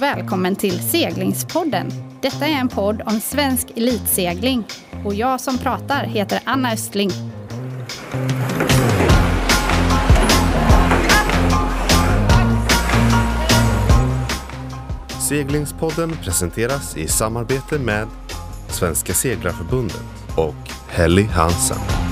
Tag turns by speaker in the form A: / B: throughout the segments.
A: och välkommen till Seglingspodden. Detta är en podd om svensk elitsegling och jag som pratar heter Anna Östling.
B: Seglingspodden presenteras i samarbete med Svenska Seglarförbundet och Helly Hansen.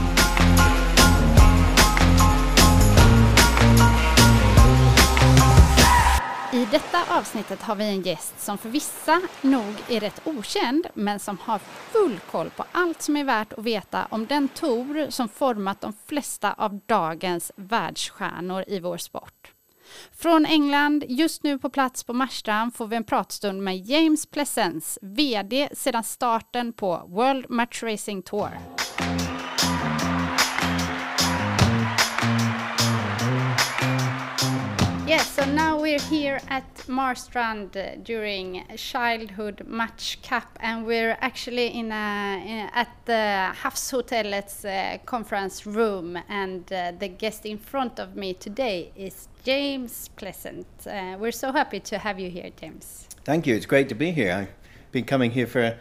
A: Detta avsnittet har vi en gäst som för vissa nog är rätt okänd men som har full koll på allt som är värt att veta om den tour som format de flesta av dagens världsstjärnor i vår sport. Från England, just nu på plats på Marstrand får vi en pratstund med James Pleasence, VD sedan starten på World Match Racing Tour. So now we're here at Marstrand uh, during Childhood Match Cup, and we're actually in, a, in at the Havshotellet's uh, conference room, and uh, the guest in front of me today is James Pleasance. Uh, we're so happy to have you here, James.
C: Thank you. It's great to be here. I've been coming here for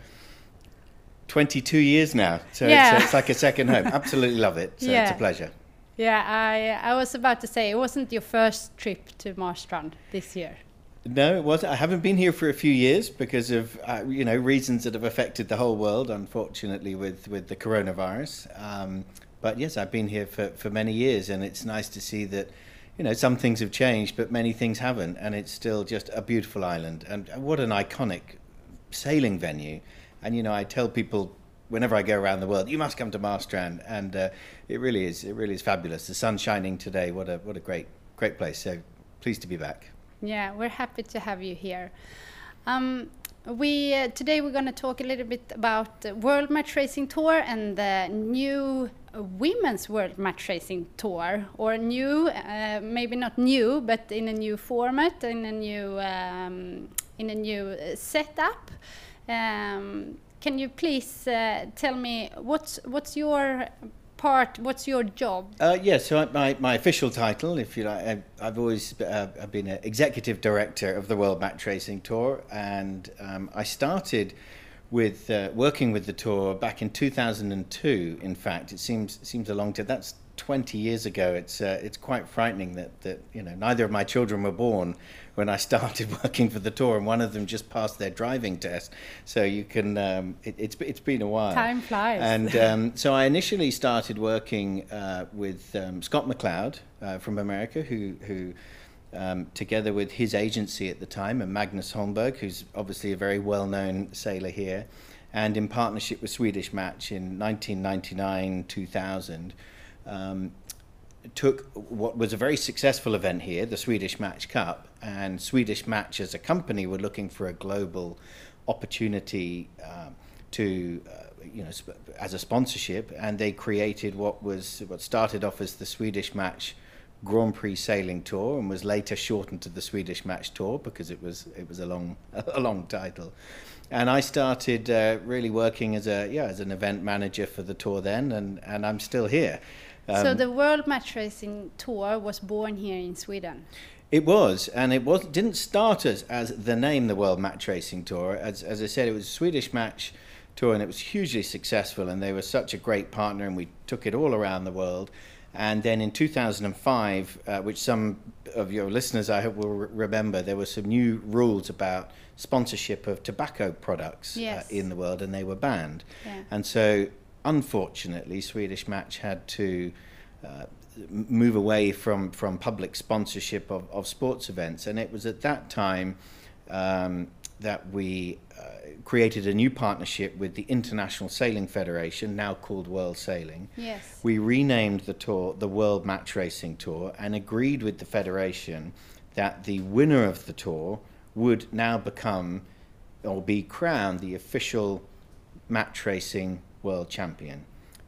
C: 22 years now, so
A: Yeah.
C: it's, it's like a second home. Absolutely love it. So it's a pleasure.
A: Yeah, I I was about to say it wasn't your first trip to Marstrand this year.
C: No, it wasn't. I haven't been here for a few years because of uh, you know reasons that have affected the whole world, unfortunately, with with the coronavirus. Um, but yes, I've been here for for many years, and it's nice to see that. You know, some things have changed, but many things haven't, and it's still just a beautiful island. And what an iconic sailing venue! And you know, I tell people whenever I go around the world, you must come to Marstrand, and uh, it really is. It really is fabulous. The sun's shining today. What a what a great great place. So pleased to be back.
A: Yeah, we're happy to have you here. Um, we uh, today we're going to talk a little bit about the World Match Racing Tour and the new Women's World Match Racing Tour, or new, uh, maybe not new, but in a new format, in a new um, in a new uh, setup. Um, can you please uh, tell me what's what's your part? What's your job?
C: Uh, yeah, so my, my official title, if you like, I, I've always uh, I've been an executive director of the World Match Racing Tour, and um, I started with uh, working with the tour back in 2002. In fact, it seems seems a long time. That's 20 years ago. It's uh, it's quite frightening that that you know neither of my children were born when I started working for the tour, and one of them just passed their driving test. So you can um, it, it's it's been a while.
A: Time flies.
C: And um, so I initially started working uh, with um, Scott McLeod uh, from America, who, who um, together with his agency at the time, and Magnus Holmberg, who's obviously a very well known sailor here, and in partnership with Swedish Match in 1999 2000. Took what was a very successful event here, the Swedish Match Cup, and Swedish Match as a company were looking for a global opportunity um, to, uh, you know, sp- as a sponsorship, and they created what was what started off as the Swedish Match Grand Prix Sailing Tour, and was later shortened to the Swedish Match Tour because it was it was a long a long title. And I started uh, really working as a yeah as an event manager for the tour then, and, and I'm still here.
A: So
C: Um,
A: the World Match Racing Tour was born here in Sweden.
C: It was, and it was didn't start as, as the name the World Match Racing Tour. As, as I said, it was a Swedish match tour, and it was hugely successful. And they were such a great partner, and we took it all around the world. And then in 2005, uh, which some of your listeners I hope will re- remember, there were some new rules about sponsorship of tobacco products
A: Yes.
C: uh, in the world, and they were banned.
A: Yeah.
C: And so, unfortunately, Swedish Match had to uh, move away from, from public sponsorship of, of sports events. And it was at that time um, that we uh, created a new partnership with the International Sailing Federation, now called World Sailing.
A: Yes.
C: We renamed the tour the World Match Racing Tour and agreed with the federation that the winner of the tour would now become or be crowned the official match racing world champion.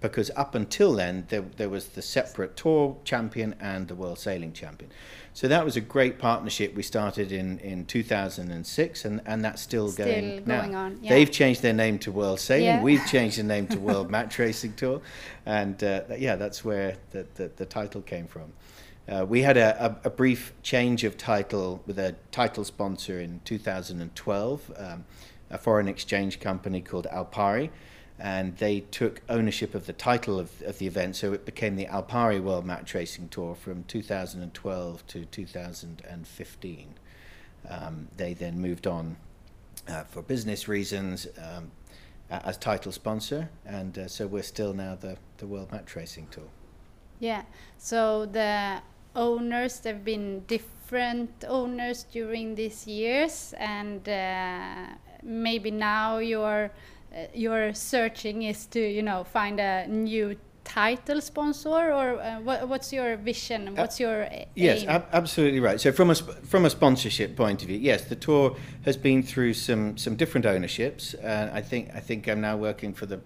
C: Because up until then, there, there was the separate tour champion and the world sailing champion. So that was a great partnership we started in, in 2006, and, and that's still,
A: Still
C: going now.
A: on, yeah.
C: They've changed their name to World Sailing.
A: Yeah.
C: We've changed the name to World Match Racing Tour, and uh, yeah, that's where the, the, the title came from. Uh, we had a, a, a, brief change of title with a title sponsor in 2012, um, a foreign exchange company called Alpari, and they took ownership of the title of, of the event, so it became the Alpari World Match Racing Tour from 2012 to 2015. Um, they then moved on uh, for business reasons um, as title sponsor, and uh, so we're still now the, the World Match Racing Tour.
A: Yeah, so the owners, there have been different owners during these years, and uh, maybe now your uh, your searching is to you know find a new title sponsor or uh, what, what's your vision? What's your aim?
C: yes ab absolutely right. So from a from a sponsorship point of view yes the tour has been through some some different ownerships uh, i think i think i'm now working for the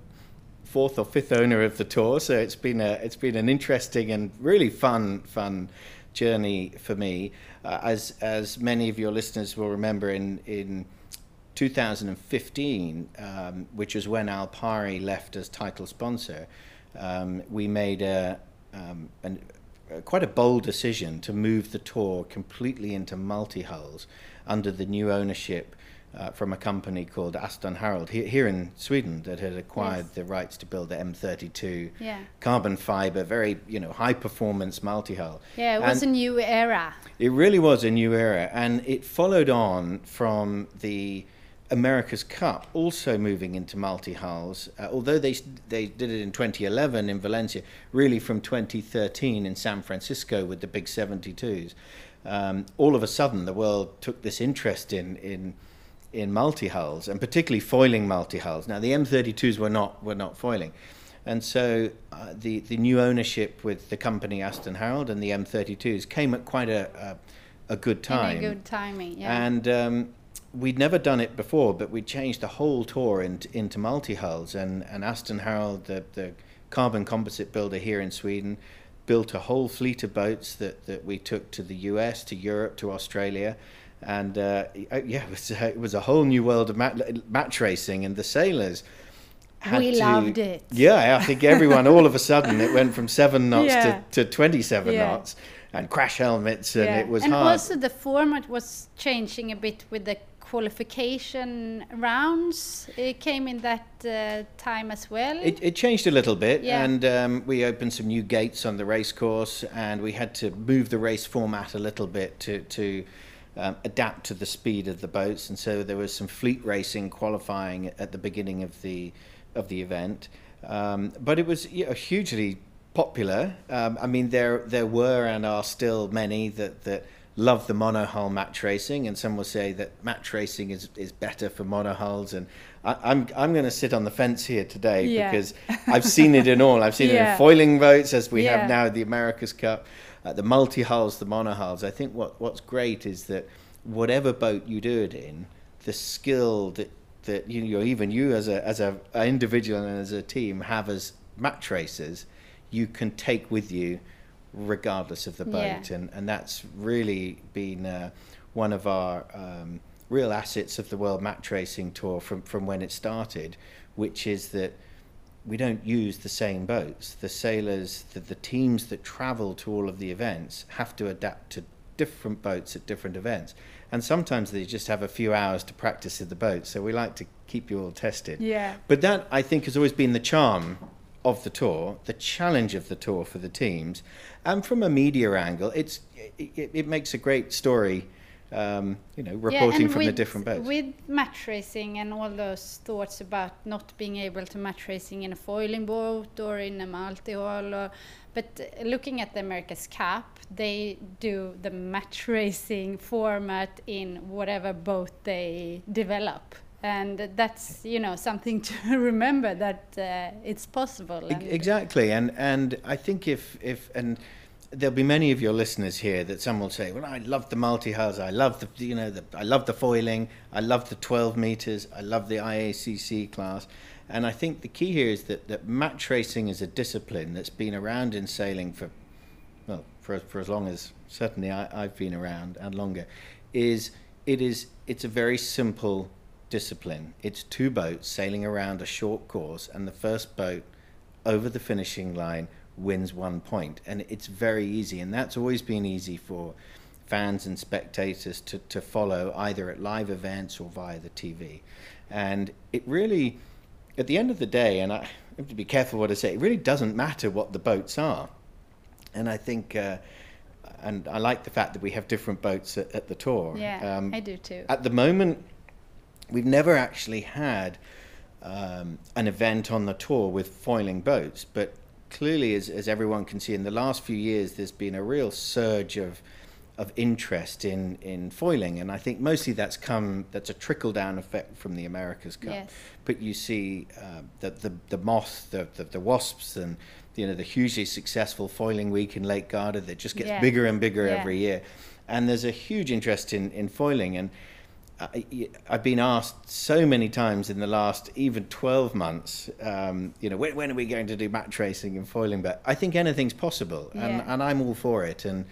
C: fourth or fifth owner of the tour so it's been a it's been an interesting and really fun fun journey for me. Uh, as as many of your listeners will remember in in 2015, um, which was when Alpari left as title sponsor, um, we made a, um, an, a, quite a bold decision to move the tour completely into multi hulls under the new ownership uh, from a company called Aston Harald here, here in Sweden that had acquired yes. the rights to build the M32
A: yeah.
C: carbon fiber, very you know high performance multi hull.
A: Yeah, it was a new era.
C: It really was a new era, and it followed on from the America's Cup also moving into multi hulls, uh, although they they did it in 2011 in Valencia, really from 2013 in San Francisco with the big 72s. Um, all of a sudden, the world took this interest in in in multi hulls and particularly foiling multi hulls. Now the M32s were not were not foiling, and so uh, the the new ownership with the company Aston Harald and the M32s came at quite a a, a good time.
A: A good timing, yeah.
C: And um, we'd never done it before, but we changed the whole tour into, into multi hulls. And, and Aston Harald, the, the carbon composite builder here in Sweden, built a whole fleet of boats that, that we took to the US, to Europe, to Australia. And uh, yeah, it was, a, it was a whole new world of mat, match racing, and the sailors.
A: we
C: to,
A: loved it.
C: Yeah, I think everyone, all of a sudden, it went from seven knots yeah. to, to 27 yeah. knots and crash helmets, and yeah. it was
A: and
C: hard.
A: And also, the format was changing a bit with the qualification rounds. It came in that uh, time as well.
C: It, it, changed a little bit yeah. and um, we opened some new gates on the race course and we had to move the race format a little bit to, to um, adapt to the speed of the boats and so there was some fleet racing qualifying at the beginning of the of the event. Um, but it was you know, hugely popular. Um, I mean there there were and are still many that that love the monohull match racing, and some will say that match racing is, is better for monohulls. And I, am I'm, I'm going to sit on the fence here today yeah. because I've seen it in all. I've seen yeah. it in foiling boats, as we yeah. have now the America's Cup, uh, the multi hulls, the monohulls. I think what what's great is that whatever boat you do it in, the skill that that you know, even you as a as a, a individual and as a team have as match racers, you can take with you regardless of the boat, yeah. and and that's really been uh, one of our um, real assets of the World Match Racing Tour from from when it started, which is that we don't use the same boats. The sailors, the, the teams that travel to all of the events have to adapt to different boats at different events. And sometimes they just have a few hours to practice in the boat. So we like to keep you all tested.
A: Yeah.
C: But that, I think, has always been the charm of the tour, the challenge of the tour for the teams, and from a media angle, it's it, it makes a great story. Um, you know, reporting yeah, from
A: with,
C: the different boats.
A: With match racing and all those thoughts about not being able to match racing in a foiling boat or in a multi-hull, but looking at the America's Cup, they do the match racing format in whatever boat they develop and that's you know something to remember that uh, it's possible
C: and exactly. And and i think if if and there'll be many of your listeners here that some will say well i love the multi-hulls i love the you know the, i love the foiling. I love the 12 meters. I love the iacc class. And i think the key here is that that match racing is a discipline that's been around in sailing for well for, for as long as certainly I, i've been around and longer is it is it's a very simple discipline. It's two boats sailing around a short course, and the first boat over the finishing line wins one point. and it's very easy, and that's always been easy for fans and spectators to, to follow either at live events or via the TV. And it really, at the end of the day, and I have to be careful what I say, it really doesn't matter what the boats are. And I think, uh, and I like the fact that we have different boats at, at the tour.
A: Yeah, um, I do too.
C: At the moment, we've never actually had um, an event on the tour with foiling boats, but clearly, as, as everyone can see, in the last few years, there's been a real surge of of interest in, in foiling, and I think mostly that's come that's a trickle down effect from the America's Cup.
A: Yes.
C: But you see uh, the, the the moth, the, the, the wasps, and you know the hugely successful foiling week in Lake Garda that just gets
A: yeah.
C: bigger and bigger
A: yeah.
C: every year, and there's a huge interest in in foiling and. I, have been asked so many times in the last even 12 months, um, you know, when, when, are we going to do match racing and foiling? But I think anything's possible,
A: yeah.
C: and, and I'm all for it. And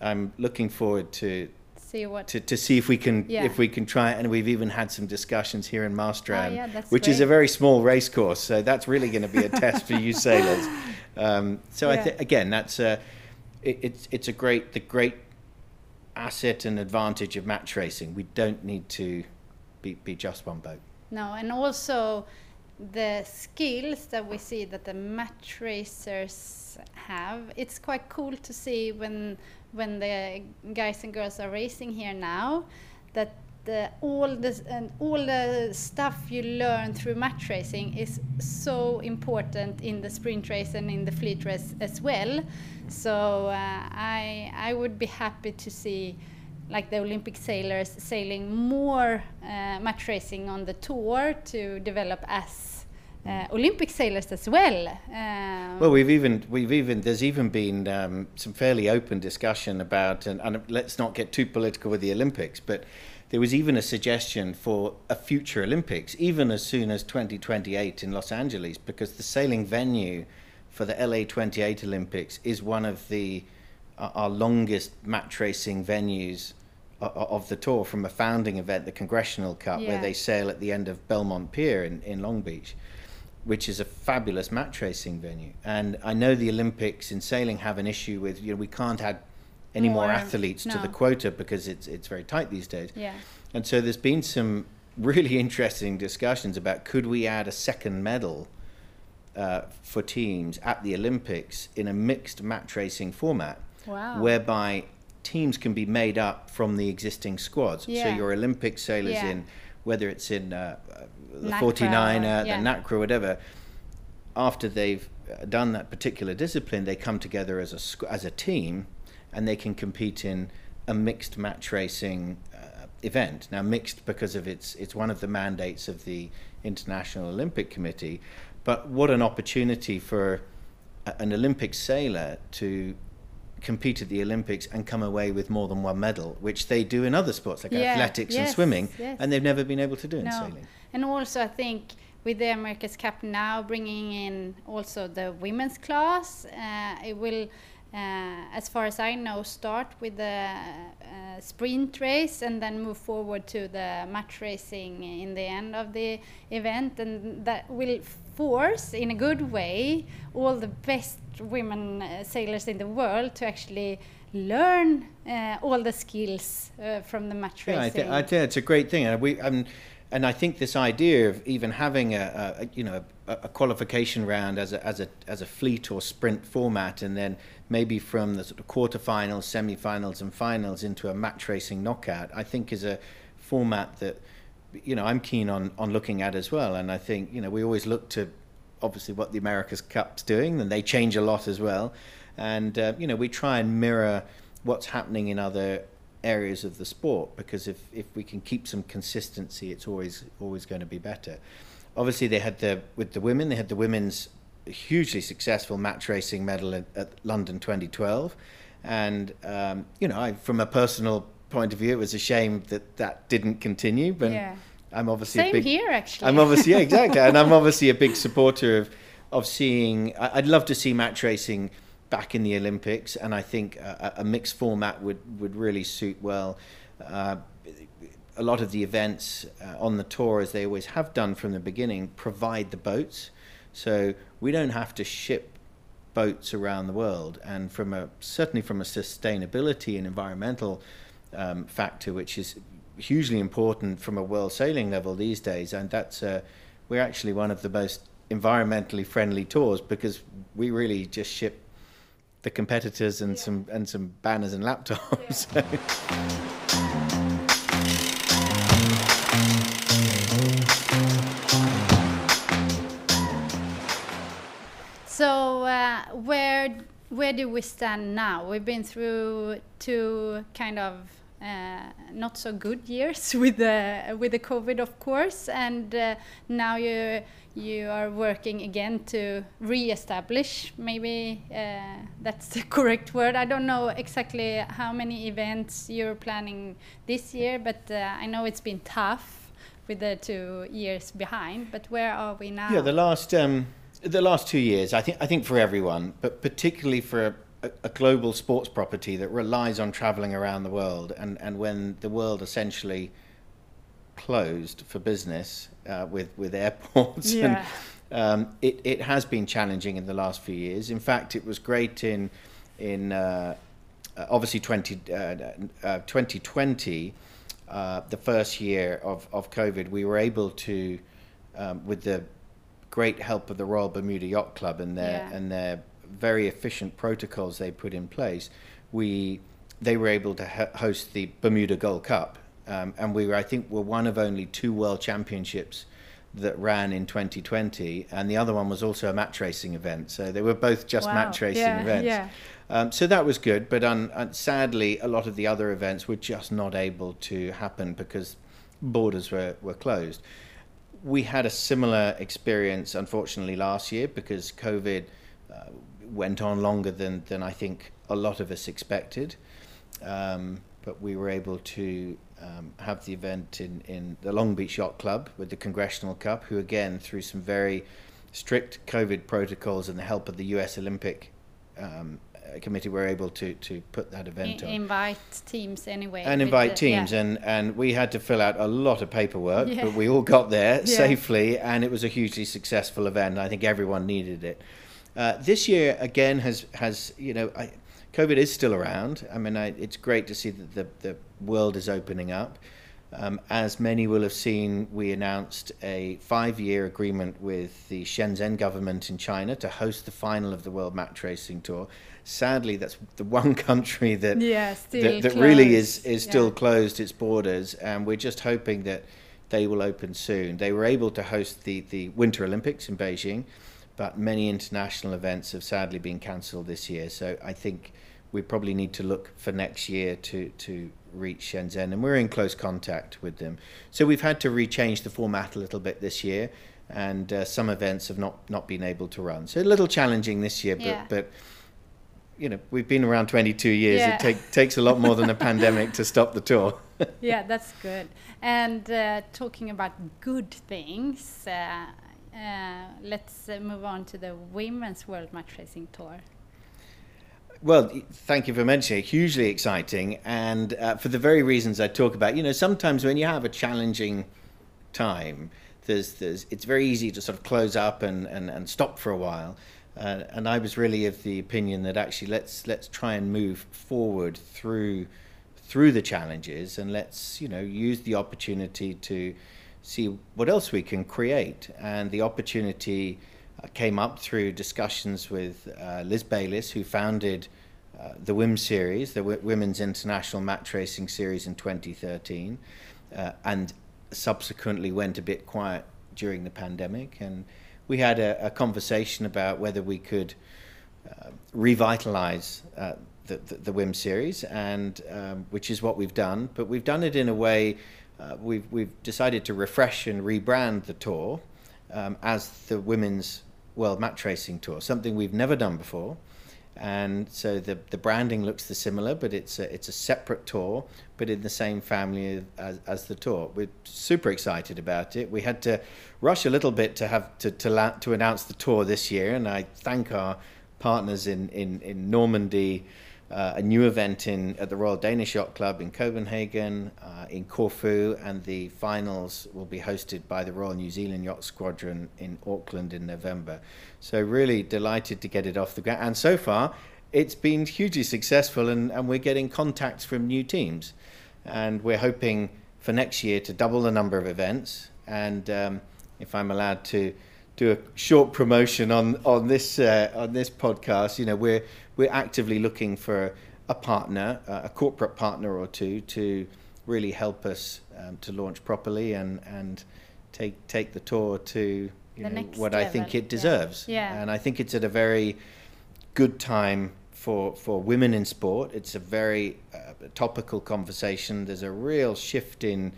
C: I'm looking forward to
A: see what
C: to, to see if we can
A: yeah.
C: if we can try it. And we've even had some discussions here in Marstrand,
A: oh, yeah,
C: which
A: great.
C: is a very small race course. So that's really going to be a test for you sailors. Um, so. I think again, that's a it, it's it's a great the great asset and advantage of match racing. We don't need to be be just one boat.
A: No, and also the skills that we see that the match racers have. It's quite cool to see when when the guys and girls are racing here now that the, all this and all the stuff you learn through match racing is so important in the sprint race and in the fleet race as well. So uh, I I would be happy to see like the Olympic sailors sailing more uh, match racing on the tour to develop as uh, Olympic sailors as well. Um,
C: well, we've even we've even there's even been um, some fairly open discussion about and, and, let's not get too political with the Olympics, but there was even a suggestion for a future Olympics, even as soon as 2028 in Los Angeles, because the sailing venue for the LA 28 Olympics is one of the uh, our longest match racing venues of the tour from a founding event, the Congressional Cup,
A: yeah.
C: where they sail at the end of Belmont Pier in, in Long Beach which is a fabulous match racing venue. And I know the Olympics in sailing have an issue with you know we can't add any more, more athletes
A: no.
C: to the quota because it's it's very tight these days.
A: Yeah.
C: And so there's been some really interesting discussions about could we add a second medal uh, for teams at the Olympics in a mixed match racing format,
A: wow.
C: whereby teams can be made up from the existing squads.
A: Yeah.
C: So your Olympic sailors
A: yeah.
C: in whether it's in uh, the
A: NACRA,
C: 49er,
A: yeah.
C: the NACRA, whatever, after they've done that particular discipline, they come together as a, as a team and they can compete in a mixed match racing uh, event. Now, mixed because of its, it's one of the mandates of the International Olympic Committee, but what an opportunity for a, an Olympic sailor to compete at the Olympics and come away with more than one medal, which they do in other sports like
A: yeah.
C: athletics
A: yes.
C: and swimming,
A: yes.
C: and they've never been able to do in sailing.
A: And also, I think with the America's Cup now bringing in also the women's class, uh, it will. Uh, as far as I know, start with the uh, sprint race and then move forward to the match racing in the end of the event, and that will force, in a good way, all the best women uh, sailors in the world to actually learn uh, all the skills uh, from the match
C: yeah,
A: racing.
C: I, th- I think it's a great thing, and we um, and I think this idea of even having a, a you know a, a, qualification round as a as a as a fleet or sprint format, and then maybe from the sort of quarterfinals, semi-finals, and finals into a match racing knockout, I think is a format that you know I'm keen on on looking at as well. And I think you know we always look to obviously what the America's Cup's doing, and they change a lot as well. And uh, you know we try and mirror what's happening in other areas of the sport because if, if we can keep some consistency it's always always going to be better obviously they had the with the women they had the women's hugely successful match racing medal at, at London 2012 and um, you know I, from a personal point of view it was a shame that that didn't continue but
A: yeah.
C: I'm obviously
A: Same
C: a big,
A: here actually
C: I'm obviously yeah exactly and I'm obviously a big supporter of of seeing I'd love to see match racing back in the Olympics, and I think a, a mixed format would, would really suit well. Uh, a lot of the events uh, on the tour, as they always have done from the beginning, provide the boats. So we don't have to ship boats around the world, and from a certainly from a sustainability and environmental um, factor, which is hugely important from a world sailing level these days, and that's uh, we're actually one of the most environmentally friendly tours because we really just ship the competitors and yeah. some and some banners and laptops. Yeah.
A: where where do we stand now? We've been through two kind of uh, not so good years with the with the COVID, of course, and uh, now you you are working again to re-establish. Maybe uh, that's the correct word. I don't know exactly how many events you're planning this year, but uh, I know it's been tough with the two years behind. But where are we now?
C: Yeah, the last. Um the last two years, I think, I think for everyone, but particularly for a, a global sports property that relies on traveling around the world, and, and when the world essentially closed for business uh, with with airports, yeah. and, um, it it has been challenging in the last few years. In fact, it was great in in uh, obviously 20, uh, uh 2020, uh, the first year of, of COVID, we were able to, um, with the great help of the Royal Bermuda Yacht Club and their yeah. and their very efficient protocols they put in place, we they were able to host the Bermuda Gold Cup, um, and we were I think were one of only two World Championships that ran in 2020, and the other one was also a match racing event. So they were both just wow. match racing yeah, events. Yeah. Um, so that was good, but un, un, sadly, a lot of the other events were just not able to happen because borders were, were closed we had a similar experience, unfortunately, last year because COVID uh, went on longer than, than I think a lot of us expected. Um, but we were able to um, have the event in, in the Long Beach Yacht Club with the Congressional Cup, who, again, through some very strict COVID protocols and the help of the US Olympic um, committee were able to to put that event
A: I, on. Invite teams anyway.
C: And invite the, teams, yeah. and and we had to fill out a lot of paperwork, yeah. but we all got there yeah. safely, and it was a hugely successful event. I think everyone needed it. Uh, this year again has has you know I, COVID is still around. I mean, I, it's great to see that the the world is opening up. Um, as many will have seen, we announced a five year agreement with the Shenzhen government in China to host the final of the World Match Racing Tour sadly, that's the one country that
A: yeah,
C: that, that really is is still yeah. closed its borders, and we're just hoping that they will open soon. They were able to host the the Winter Olympics in Beijing, but many international events have sadly been cancelled this year. So I think we probably need to look for next year to to reach Shenzhen, and we're in close contact with them. So we've had to rechange the format a little bit this year, and uh, some events have not not been able to run. So a little challenging this year, but yeah. but you know, we've been around 22 years. Yeah. It take, takes a lot more than a pandemic to stop the tour.
A: yeah, that's good. And uh, talking about good things, uh, uh, let's uh, move on to the Women's World Match Racing Tour.
C: Well, thank you for mentioning it. Hugely exciting, and uh, for the very reasons I talk about. You know, sometimes when you have a challenging time, there's, there's, it's very easy to sort of close up and, and, and stop for a while. Uh, and I was really of the opinion that actually let's let's try and move forward through through the challenges and let's you know use the opportunity to see what else we can create. And the opportunity uh, came up through discussions with uh, Liz Baylis, who founded uh, the WIM series, the w- Women's International Match Racing Series in 2013, uh, and subsequently went a bit quiet during the pandemic and we had a, a conversation about whether we could uh, revitalize uh, the, the, the, WIM series, and um, which is what we've done. But we've done it in a way uh, we've we've decided to refresh and rebrand the tour um, as the Women's World Match Racing Tour, something we've never done before. And so the the branding looks the similar, but it's a, it's a separate tour, but in the same family as, as the tour. We're super excited about it. We had to rush a little bit to have to to, la- to announce the tour this year, and I thank our partners in in, in Normandy. Uh, a new event in at the Royal Danish Yacht Club in Copenhagen, uh, in Corfu, and the finals will be hosted by the Royal New Zealand Yacht Squadron in Auckland in November. So really delighted to get it off the ground, and so far it's been hugely successful, and, and we're getting contacts from new teams, and we're hoping for next year to double the number of events, and um, if I'm allowed to do a short promotion on on this uh, on this podcast. You know, we're we're actively looking for a partner, uh, a corporate partner or two, to really help us um, to launch properly and and take take the tour to you know, what level. I think it deserves.
A: Yeah. yeah.
C: And I think it's at a very good time for for women in sport. It's a very uh, topical conversation. There's a real shift in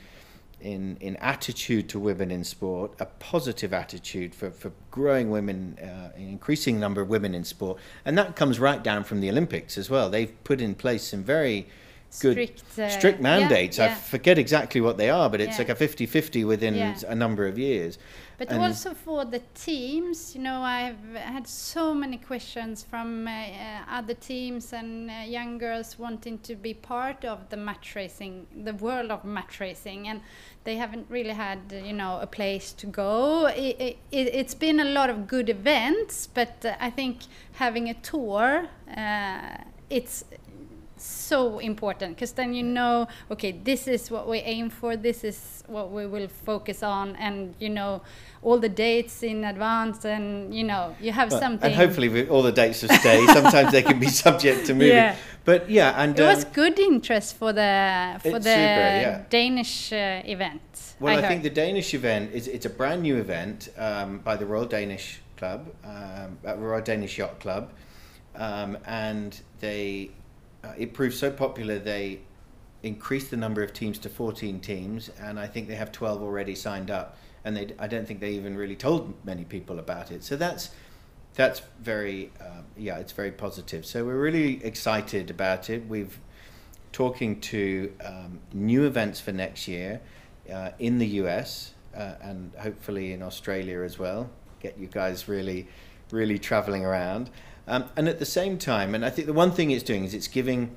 C: in, in attitude to women in sport, a positive attitude for, for growing women, uh, an increasing number of women in sport. And that comes right down from the Olympics as well. They've put in place some very good strict, uh, strict mandates. Yeah, yeah. I forget exactly what they are, but it's yeah. like a 50 50 within a number of years.
A: But and also for the teams, you know, I've had so many questions from uh, uh, other teams and uh, young girls wanting to be part of the match racing, the world of match racing, and they haven't really had, you know, a place to go. It, it, has been a lot of good events, but uh, I think having a tour, uh, it's so important because then you know okay this is what we aim for this is what we will focus on and you know all the dates in advance and you know you have something
C: and hopefully all the dates will stay sometimes they can be subject to moving yeah. but yeah and
A: it um, was good interest for the for the super, yeah. danish uh, event
C: well i, I think the danish event is it's a brand new event um, by the royal danish club um, royal danish yacht club um, and they uh, it proved so popular they increased the number of teams to 14 teams, and I think they have 12 already signed up. And they, I don't think they even really told many people about it. So that's that's very uh, yeah, it's very positive. So we're really excited about it. We've talking to um, new events for next year uh, in the US uh, and hopefully in Australia as well. Get you guys really really traveling around. Um, and at the same time, and I think the one thing it's doing is it's giving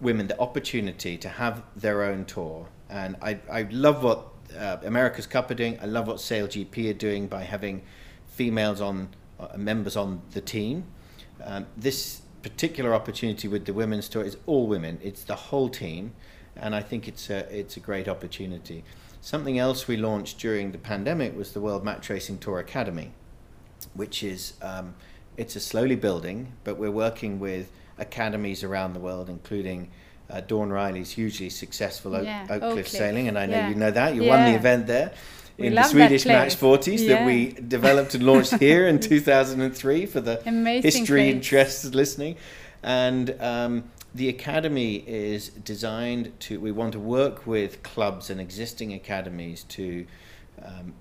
C: women the opportunity to have their own tour. And I, I love what uh, America's Cup are doing. I love what Sail GP are doing by having females on uh, members on the team. Um, this particular opportunity with the women's tour is all women. It's the whole team, and I think it's a it's a great opportunity. Something else we launched during the pandemic was the World Match Racing Tour Academy, which is um, it's a slowly building, but we're working with academies around the world, including uh, Dawn Riley's hugely successful Oak, yeah, Oak, Cliff, Sailing, and I know yeah. you know that. You yeah. won the event there in the Swedish Match 40s that we developed and launched here in 2003 for the Amazing history place. interested listening. And um, the academy is designed to, we want to work with clubs and existing academies to um,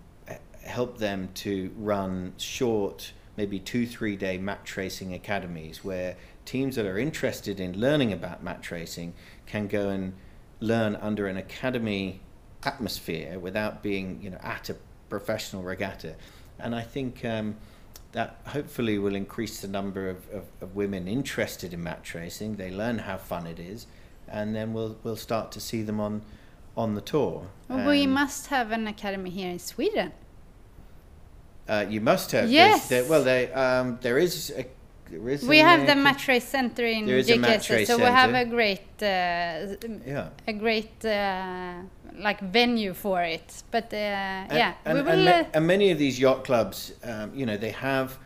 C: help them to run short maybe two, three day match racing academies where teams that are interested in learning about match racing can go and learn under an academy atmosphere without being, you know, at a professional regatta. And I think um, that hopefully will increase the number of, of, of, women interested in match racing. They learn how fun it is, and then we'll we'll start to see them on on the tour.
A: Well, we must have an academy here in Sweden.
C: Uh, you must have.
A: Yes.
C: There, well, there, um, there is. A, there is
A: we have the match race center in GKS, so we have a great, uh, yeah. a great uh, like venue for it. But uh, and, yeah,
C: and,
A: we will.
C: And, and, many of these yacht clubs, um, you know, they have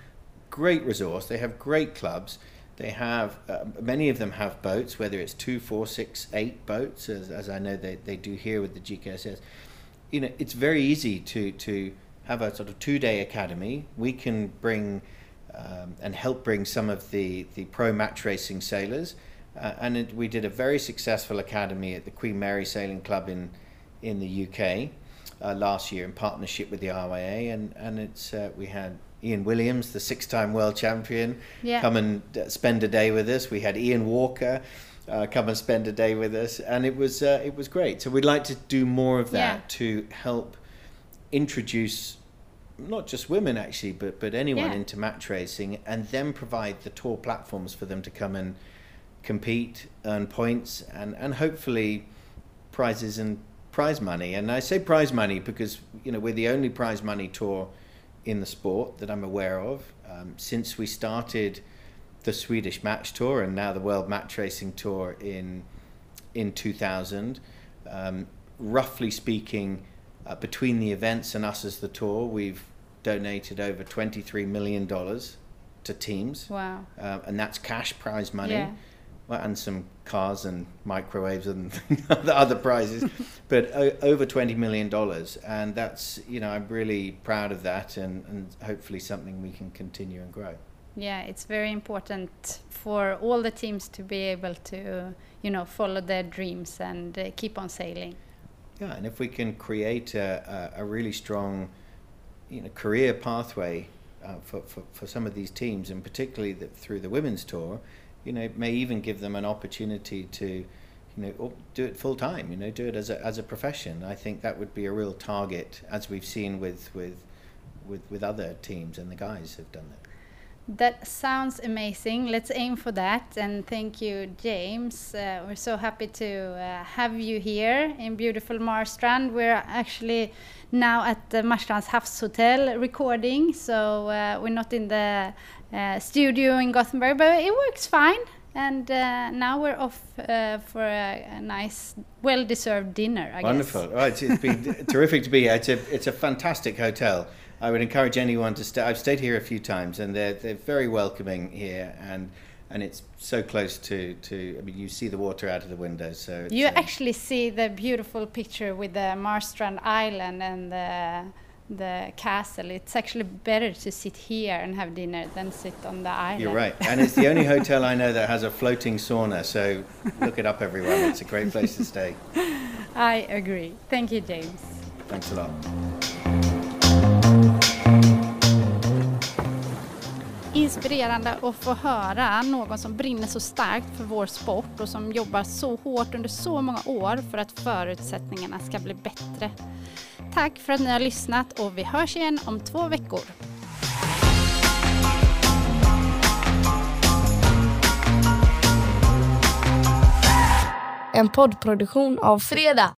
C: great resource. They have great clubs. They have uh, many of them have boats, whether it's two, four, six, eight boats, as, as I know they, they do here with the GKSS. You know, it's very easy to to have a sort of two day academy. We can bring um, and help bring some of the, the pro match racing sailors. Uh, and it, we did a very successful academy at the Queen Mary Sailing Club in, in the UK uh, last year in partnership with the RYA. And, and it's, uh, we had Ian Williams, the six time world champion, yeah. come and uh, spend a day with us. We had Ian Walker. Uh, come and spend a day with us, and it was uh, it was great. So we'd like to do more of that yeah. to help introduce not just women actually, but but anyone yeah. into match racing, and then provide the tour platforms for them to come and compete, earn points, and, and hopefully prizes and prize money. And I say prize money because you know we're the only prize money tour in the sport that I'm aware of. Um, since we started the Swedish Match Tour and now the World Match Racing Tour in in 2000, um, roughly speaking, uh, between the events and us as the tour, we've donated over 23 million dollars to teams.
A: Wow.
C: Uh, and that's cash prize money.
A: Yeah.
C: Well, and some cars and microwaves and the other prizes, but o- over twenty million dollars, and that's you know I'm really proud of that, and, and hopefully something we can continue and grow.
A: Yeah, it's very important for all the teams to be able to, you know, follow their dreams and uh, keep on sailing.
C: Yeah, and if we can create a, a, a really strong, you know, career pathway uh, for, for, for some of these teams, and particularly the, through the women's tour, you know, it may even give them an opportunity to, you know, or do it full time. You know, do it as a as a profession. I think that would be a real target, as we've seen with with with, with other teams, and the guys have done that.
A: That sounds amazing. Let's aim for that. And thank you, James. Uh, we're so happy to uh, have you here in beautiful Marstrand. We're actually now at the Marstrands Havshotel recording, so uh, we're not in the uh, studio in Gothenburg, but it works fine. And uh, now we're off uh, for a, a nice, well-deserved dinner. I
C: Wonderful.
A: guess.
C: It's, it's been terrific to be here. It's a it's a fantastic hotel. I would encourage anyone to stay. I've stayed here a few times, and they're they're very welcoming here, and and it's so close to to. I mean, you see the water out of the window, so it's,
A: You
C: uh,
A: actually see the beautiful picture with the Marstrand Island and the the castle. It's actually better to sit here and have dinner than sit on the island.
C: You're right, and it's the only hotel I know that has a floating sauna. So look it up, everyone. It's a great place to stay.
A: I agree. Thank you, James.
C: Thanks a lot.
A: Inspirerande att få höra någon som brinner så starkt för vår sport och som jobbar så hårt under så många år för att förutsättningarna ska bli bättre. Tack för att ni har lyssnat och vi hörs igen om två veckor.
D: En poddproduktion av Fredag.